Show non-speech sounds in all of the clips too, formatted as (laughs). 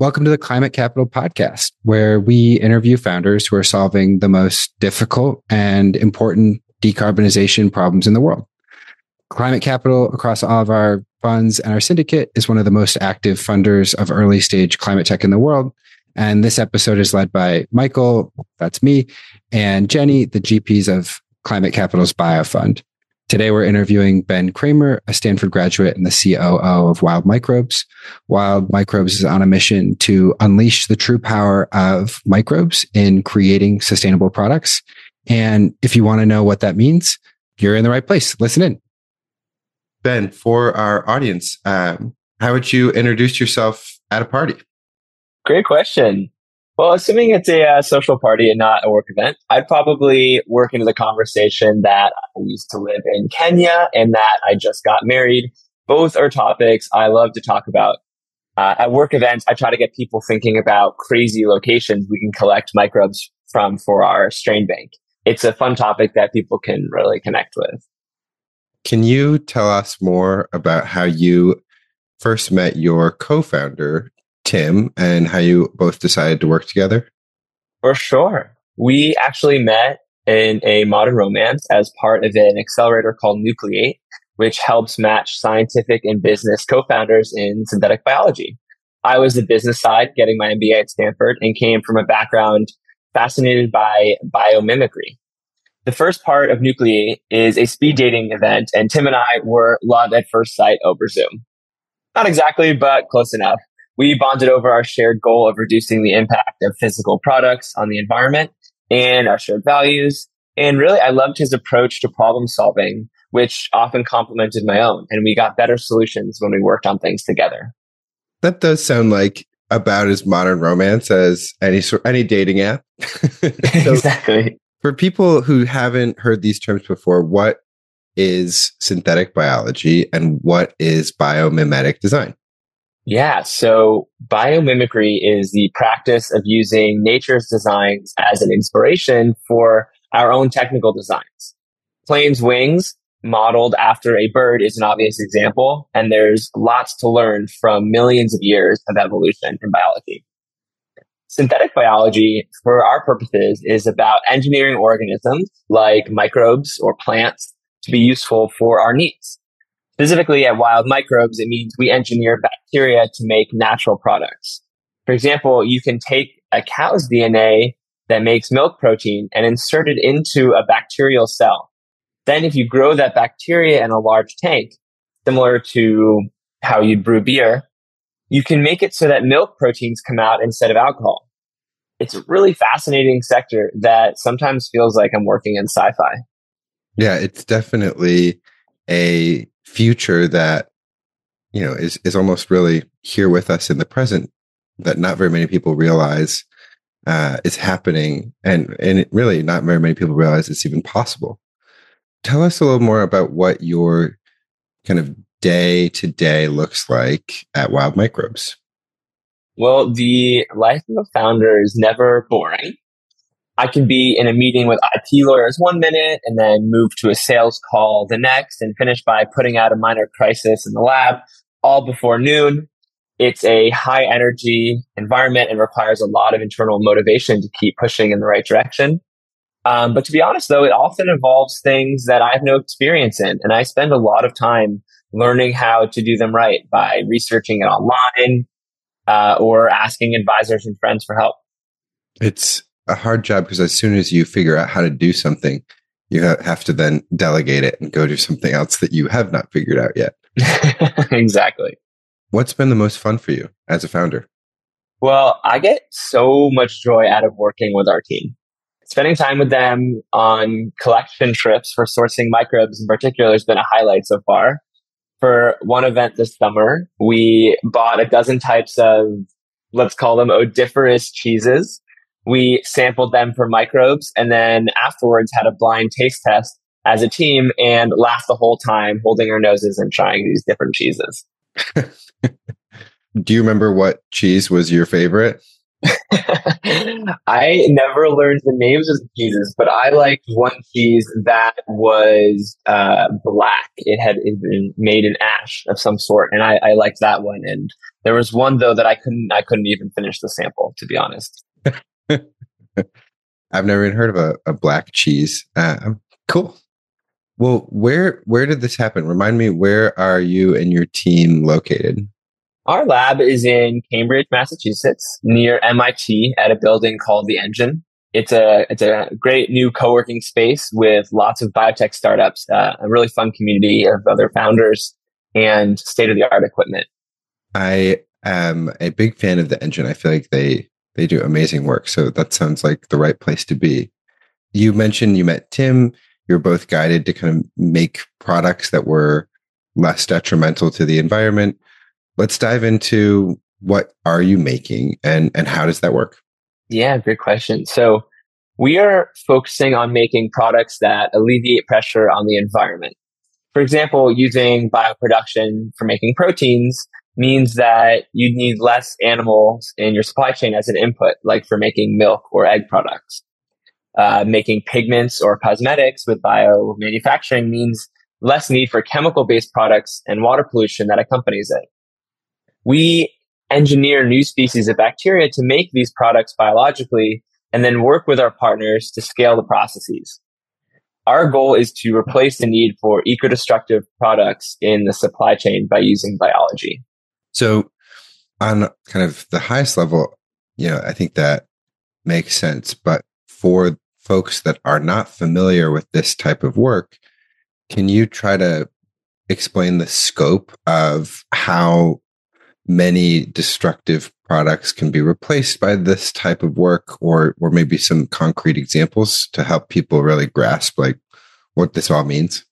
Welcome to the Climate Capital Podcast, where we interview founders who are solving the most difficult and important decarbonization problems in the world. Climate Capital, across all of our funds and our syndicate, is one of the most active funders of early stage climate tech in the world. And this episode is led by Michael, that's me, and Jenny, the GPs of Climate Capital's Bio Fund. Today, we're interviewing Ben Kramer, a Stanford graduate and the COO of Wild Microbes. Wild Microbes is on a mission to unleash the true power of microbes in creating sustainable products. And if you want to know what that means, you're in the right place. Listen in. Ben, for our audience, um, how would you introduce yourself at a party? Great question. Well, assuming it's a uh, social party and not a work event, I'd probably work into the conversation that I used to live in Kenya and that I just got married. Both are topics I love to talk about. Uh, at work events, I try to get people thinking about crazy locations we can collect microbes from for our strain bank. It's a fun topic that people can really connect with. Can you tell us more about how you first met your co-founder, Tim, and how you both decided to work together? For sure. We actually met in a modern romance as part of an accelerator called Nucleate, which helps match scientific and business co-founders in synthetic biology. I was the business side, getting my MBA at Stanford, and came from a background fascinated by biomimicry. The first part of Nucleate is a speed dating event, and Tim and I were love at first sight over Zoom. Not exactly, but close enough. We bonded over our shared goal of reducing the impact of physical products on the environment and our shared values. And really, I loved his approach to problem solving, which often complemented my own. And we got better solutions when we worked on things together. That does sound like about as modern romance as any sort any dating app. (laughs) so exactly. For people who haven't heard these terms before, what is synthetic biology and what is biomimetic design? Yeah. So biomimicry is the practice of using nature's designs as an inspiration for our own technical designs. Plane's wings modeled after a bird is an obvious example. And there's lots to learn from millions of years of evolution in biology. Synthetic biology, for our purposes, is about engineering organisms like microbes or plants to be useful for our needs. Specifically at wild microbes, it means we engineer bacteria to make natural products. For example, you can take a cow's DNA that makes milk protein and insert it into a bacterial cell. Then if you grow that bacteria in a large tank, similar to how you'd brew beer, you can make it so that milk proteins come out instead of alcohol. It's a really fascinating sector that sometimes feels like I'm working in sci-fi. Yeah, it's definitely a future that you know is is almost really here with us in the present that not very many people realize uh, is happening. And and really not very many people realize it's even possible. Tell us a little more about what your kind of day to day looks like at wild microbes. Well the life of a founder is never boring I can be in a meeting with IT lawyers one minute and then move to a sales call the next and finish by putting out a minor crisis in the lab all before noon. It's a high energy environment and requires a lot of internal motivation to keep pushing in the right direction. Um, but to be honest, though, it often involves things that I have no experience in. And I spend a lot of time learning how to do them right by researching it online uh, or asking advisors and friends for help. It's a hard job because as soon as you figure out how to do something, you have to then delegate it and go do something else that you have not figured out yet. (laughs) exactly. What's been the most fun for you as a founder? Well, I get so much joy out of working with our team. Spending time with them on collection trips for sourcing microbes in particular has been a highlight so far. For one event this summer, we bought a dozen types of, let's call them odoriferous cheeses we sampled them for microbes and then afterwards had a blind taste test as a team and laughed the whole time holding our noses and trying these different cheeses. (laughs) Do you remember what cheese was your favorite? (laughs) I never learned the names of the cheeses, but I liked one cheese that was uh, black. It had been made in ash of some sort, and I, I liked that one. And there was one though that I couldn't. I couldn't even finish the sample, to be honest. (laughs) I've never even heard of a, a black cheese. Uh, cool. Well, where where did this happen? Remind me, where are you and your team located? Our lab is in Cambridge, Massachusetts, near MIT at a building called The Engine. It's a, it's a great new co-working space with lots of biotech startups, uh, a really fun community of other founders and state of the art equipment. I am a big fan of The Engine. I feel like they, they do amazing work. So that sounds like the right place to be. You mentioned you met Tim. You're both guided to kind of make products that were less detrimental to the environment let's dive into what are you making and and how does that work? Yeah, great question. So we are focusing on making products that alleviate pressure on the environment. For example, using bioproduction for making proteins means that you need less animals in your supply chain as an input, like for making milk or egg products. Uh, making pigments or cosmetics with biomanufacturing means less need for chemical based products and water pollution that accompanies it we engineer new species of bacteria to make these products biologically and then work with our partners to scale the processes. Our goal is to replace the need for eco-destructive products in the supply chain by using biology. So on kind of the highest level, you know, I think that makes sense. But for folks that are not familiar with this type of work, can you try to explain the scope of how many destructive products can be replaced by this type of work or or maybe some concrete examples to help people really grasp like what this all means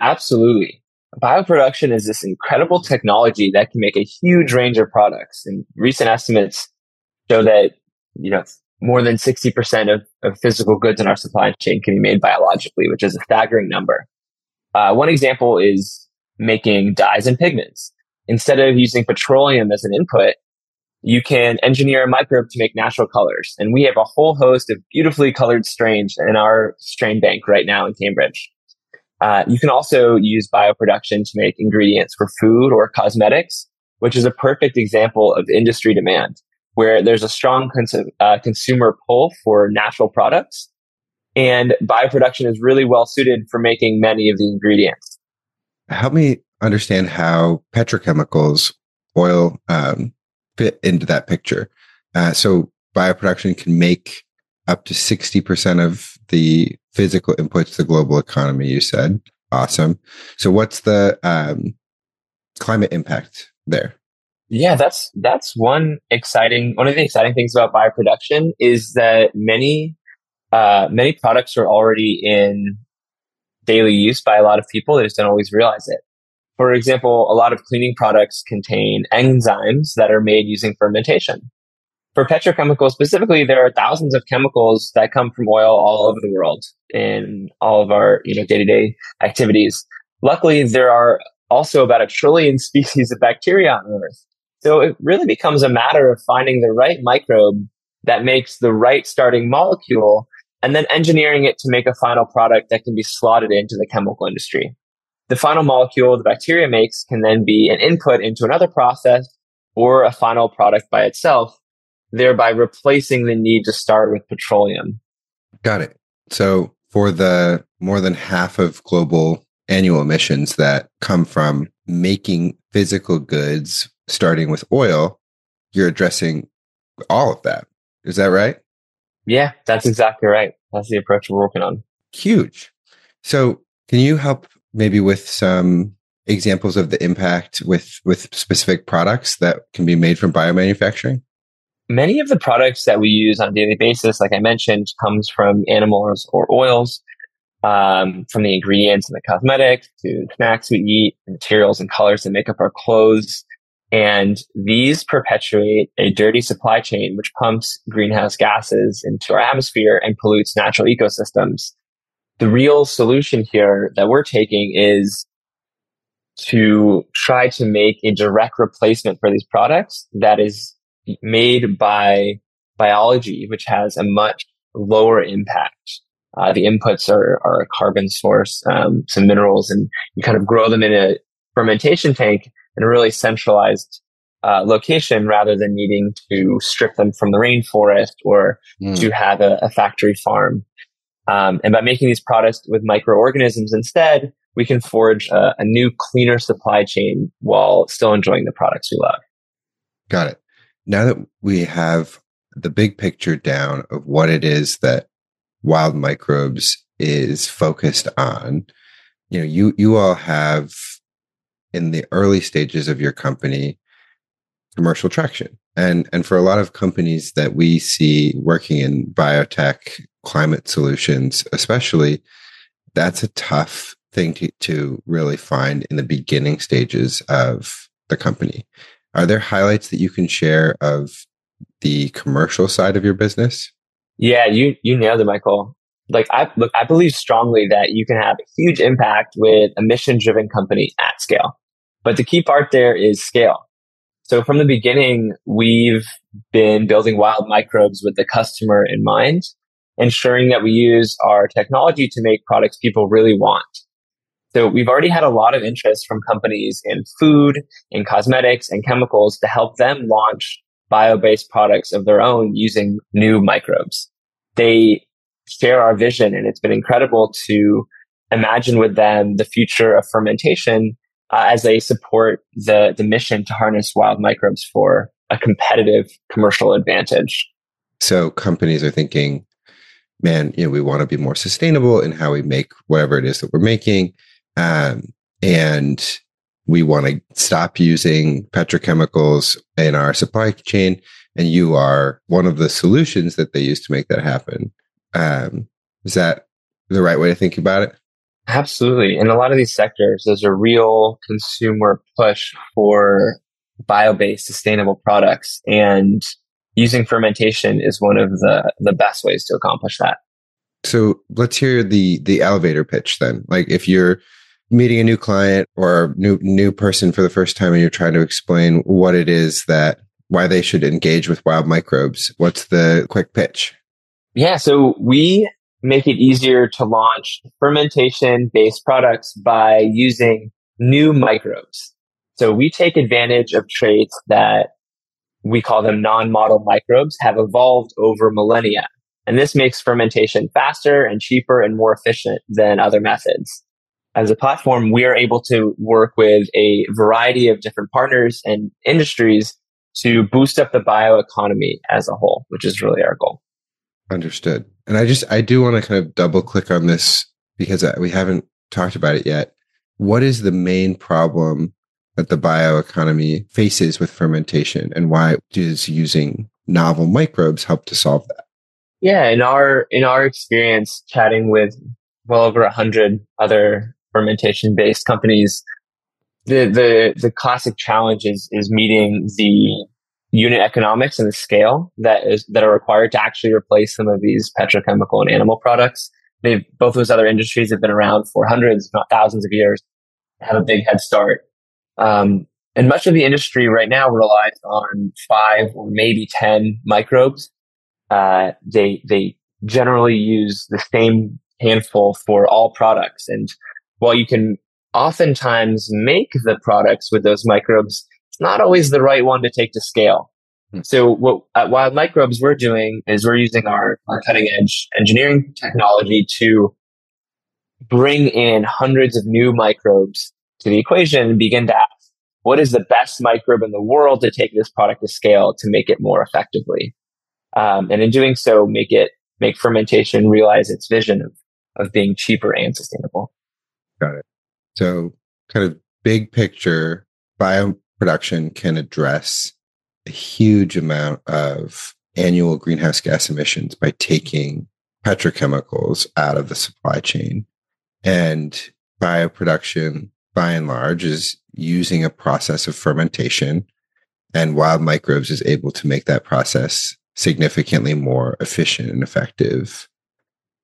absolutely bioproduction is this incredible technology that can make a huge range of products and recent estimates show that you know more than 60% of, of physical goods in our supply chain can be made biologically which is a staggering number uh, one example is making dyes and pigments instead of using petroleum as an input, you can engineer a microbe to make natural colors. And we have a whole host of beautifully colored strains in our strain bank right now in Cambridge. Uh, you can also use bioproduction to make ingredients for food or cosmetics, which is a perfect example of industry demand, where there's a strong cons- uh, consumer pull for natural products. And bioproduction is really well suited for making many of the ingredients. Help me understand how petrochemicals, oil, um, fit into that picture. Uh, so bioproduction can make up to 60% of the physical inputs to the global economy, you said. Awesome. So what's the um, climate impact there? Yeah, that's that's one exciting one of the exciting things about bioproduction is that many uh, many products are already in daily use by a lot of people. They just don't always realize it. For example, a lot of cleaning products contain enzymes that are made using fermentation. For petrochemicals specifically, there are thousands of chemicals that come from oil all over the world in all of our, you know, day-to-day activities. Luckily, there are also about a trillion (laughs) species of bacteria on Earth. So it really becomes a matter of finding the right microbe that makes the right starting molecule and then engineering it to make a final product that can be slotted into the chemical industry. The final molecule the bacteria makes can then be an input into another process or a final product by itself, thereby replacing the need to start with petroleum. Got it. So for the more than half of global annual emissions that come from making physical goods, starting with oil, you're addressing all of that. Is that right? Yeah, that's exactly right. That's the approach we're working on. Huge. So can you help maybe with some examples of the impact with with specific products that can be made from biomanufacturing? Many of the products that we use on a daily basis, like I mentioned, comes from animals or oils, um, from the ingredients and the cosmetics to snacks we eat, materials and colors that make up our clothes. And these perpetuate a dirty supply chain, which pumps greenhouse gases into our atmosphere and pollutes natural ecosystems the real solution here that we're taking is to try to make a direct replacement for these products that is made by biology, which has a much lower impact. Uh, the inputs are, are a carbon source, um, some minerals, and you kind of grow them in a fermentation tank in a really centralized uh, location rather than needing to strip them from the rainforest or mm. to have a, a factory farm. Um, and by making these products with microorganisms instead, we can forge a, a new, cleaner supply chain while still enjoying the products we love. Got it. Now that we have the big picture down of what it is that wild microbes is focused on, you know, you you all have in the early stages of your company commercial traction. And and for a lot of companies that we see working in biotech climate solutions, especially, that's a tough thing to, to really find in the beginning stages of the company. Are there highlights that you can share of the commercial side of your business? Yeah, you you nailed it, Michael. Like I look, I believe strongly that you can have a huge impact with a mission driven company at scale. But the key part there is scale. So from the beginning, we've been building wild microbes with the customer in mind, ensuring that we use our technology to make products people really want. So we've already had a lot of interest from companies in food, in cosmetics and chemicals to help them launch bio-based products of their own using new microbes. They share our vision and it's been incredible to imagine with them the future of fermentation uh, as they support the, the mission to harness wild microbes for a competitive commercial advantage. So companies are thinking, man, you know, we want to be more sustainable in how we make whatever it is that we're making. Um, and we want to stop using petrochemicals in our supply chain. And you are one of the solutions that they use to make that happen. Um, is that the right way to think about it? Absolutely. In a lot of these sectors, there's a real consumer push for bio-based sustainable products and using fermentation is one of the, the best ways to accomplish that. So let's hear the, the elevator pitch then. Like if you're meeting a new client or new, new person for the first time and you're trying to explain what it is that why they should engage with wild microbes, what's the quick pitch? Yeah. So we make it easier to launch fermentation based products by using new microbes. So we take advantage of traits that we call them non-model microbes have evolved over millennia. And this makes fermentation faster and cheaper and more efficient than other methods. As a platform, we are able to work with a variety of different partners and industries to boost up the bioeconomy as a whole, which is really our goal. Understood. And I just, I do want to kind of double click on this because we haven't talked about it yet. What is the main problem that the bioeconomy faces with fermentation and why does using novel microbes help to solve that? Yeah, in our in our experience chatting with well over a hundred other fermentation based companies, the the the classic challenge is is meeting the unit economics and the scale that is that are required to actually replace some of these petrochemical and animal products. They've both those other industries have been around for hundreds, if not thousands of years, have a big head start. Um, and much of the industry right now relies on five or maybe ten microbes. Uh, they they generally use the same handful for all products, and while you can oftentimes make the products with those microbes, it's not always the right one to take to scale. Hmm. So what at Wild Microbes we're doing is we're using our, our cutting edge engineering technology to bring in hundreds of new microbes to the equation and begin to ask what is the best microbe in the world to take this product to scale to make it more effectively. Um, and in doing so, make it make fermentation realize its vision of, of being cheaper and sustainable. Got it. So kind of big picture, bio production can address a huge amount of annual greenhouse gas emissions by taking petrochemicals out of the supply chain. And bioproduction, by and large, is using a process of fermentation. And wild microbes is able to make that process significantly more efficient and effective.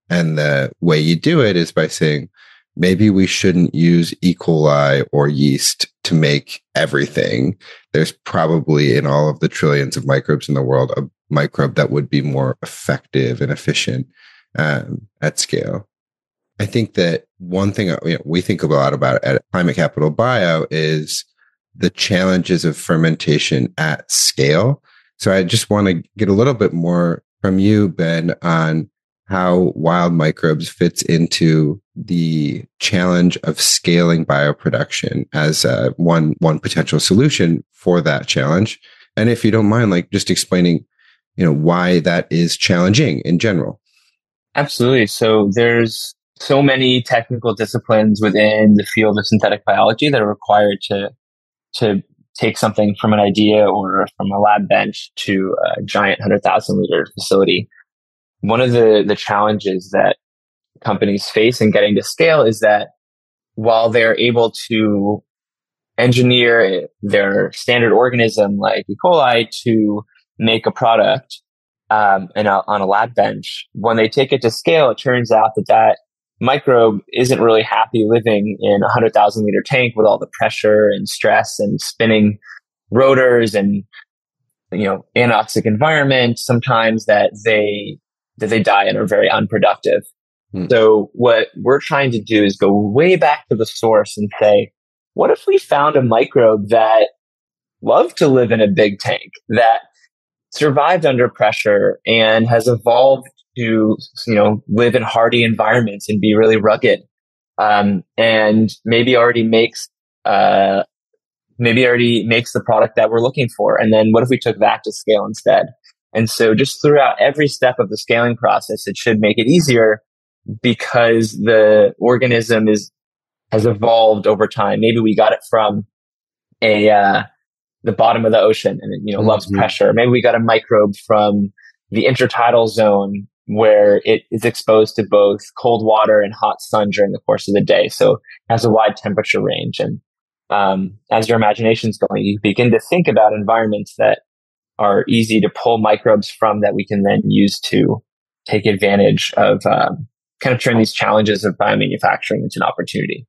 And the way you do it is by saying, maybe we shouldn't use E. coli or yeast to make everything. There's probably in all of the trillions of microbes in the world a microbe that would be more effective and efficient um, at scale. I think that one thing you know, we think a lot about at Climate Capital Bio is the challenges of fermentation at scale. So I just want to get a little bit more from you, Ben, on how wild microbes fits into the challenge of scaling bioproduction as uh, one one potential solution for that challenge. And if you don't mind, like just explaining, you know, why that is challenging in general. Absolutely. So there's so many technical disciplines within the field of synthetic biology that are required to to take something from an idea or from a lab bench to a giant 100,000 liter facility. One of the, the challenges that companies face in getting to scale is that while they're able to engineer their standard organism like E. coli to make a product um, a, on a lab bench, when they take it to scale, it turns out that that microbe isn't really happy living in a 100,000 liter tank with all the pressure and stress and spinning rotors and you know anoxic environment sometimes that they that they die and are very unproductive. Hmm. so what we're trying to do is go way back to the source and say what if we found a microbe that loved to live in a big tank that survived under pressure and has evolved to you know live in hardy environments and be really rugged um, and maybe already makes uh, maybe already makes the product that we're looking for? And then what if we took that to scale instead and so just throughout every step of the scaling process it should make it easier because the organism is has evolved over time maybe we got it from a uh, the bottom of the ocean and it you know mm-hmm. loves pressure maybe we got a microbe from the intertidal zone where it is exposed to both cold water and hot sun during the course of the day. So it has a wide temperature range. And um, as your imagination is going, you begin to think about environments that are easy to pull microbes from that we can then use to take advantage of um, kind of turn these challenges of biomanufacturing into an opportunity.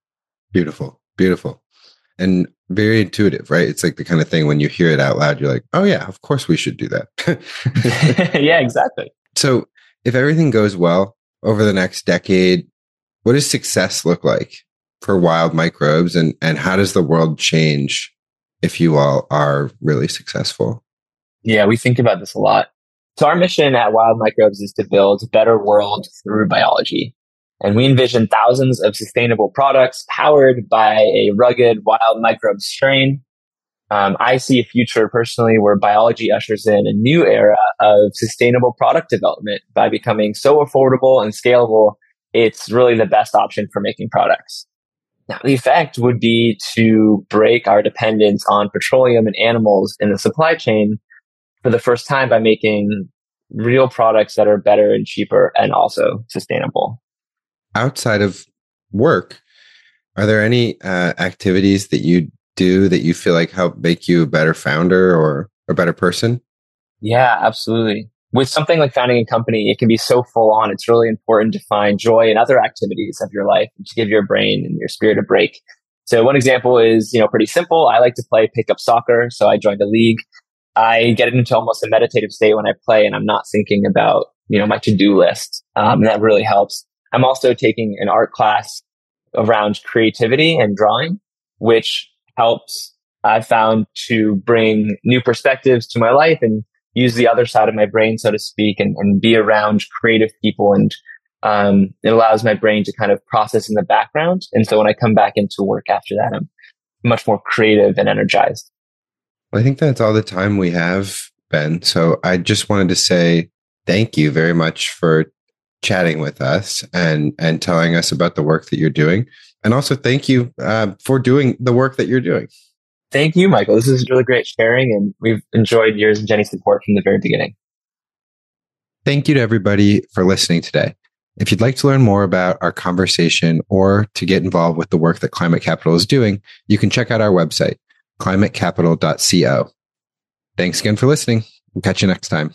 Beautiful, beautiful. And very intuitive, right? It's like the kind of thing when you hear it out loud, you're like, oh, yeah, of course we should do that. (laughs) yeah, exactly. So if everything goes well over the next decade, what does success look like for wild microbes and, and how does the world change if you all are really successful? Yeah, we think about this a lot. So our mission at Wild Microbes is to build a better world through biology. And we envision thousands of sustainable products powered by a rugged wild microbe strain um, I see a future personally where biology ushers in a new era of sustainable product development by becoming so affordable and scalable. It's really the best option for making products. Now, the effect would be to break our dependence on petroleum and animals in the supply chain for the first time by making real products that are better and cheaper and also sustainable. Outside of work, are there any uh, activities that you do that you feel like help make you a better founder or a better person? Yeah, absolutely. With something like founding a company, it can be so full on. It's really important to find joy in other activities of your life to give your brain and your spirit a break. So one example is, you know, pretty simple. I like to play pickup soccer. So I joined a league. I get into almost a meditative state when I play and I'm not thinking about, you know, my to-do list. Um, and that really helps. I'm also taking an art class around creativity and drawing, which helps I've found to bring new perspectives to my life and use the other side of my brain, so to speak, and, and be around creative people. And um, it allows my brain to kind of process in the background. And so when I come back into work after that, I'm much more creative and energized. I think that's all the time we have, Ben. So I just wanted to say thank you very much for chatting with us and and telling us about the work that you're doing. And also, thank you uh, for doing the work that you're doing. Thank you, Michael. This is really great sharing, and we've enjoyed yours and Jenny's support from the very beginning. Thank you to everybody for listening today. If you'd like to learn more about our conversation or to get involved with the work that Climate Capital is doing, you can check out our website, climatecapital.co. Thanks again for listening. We'll catch you next time.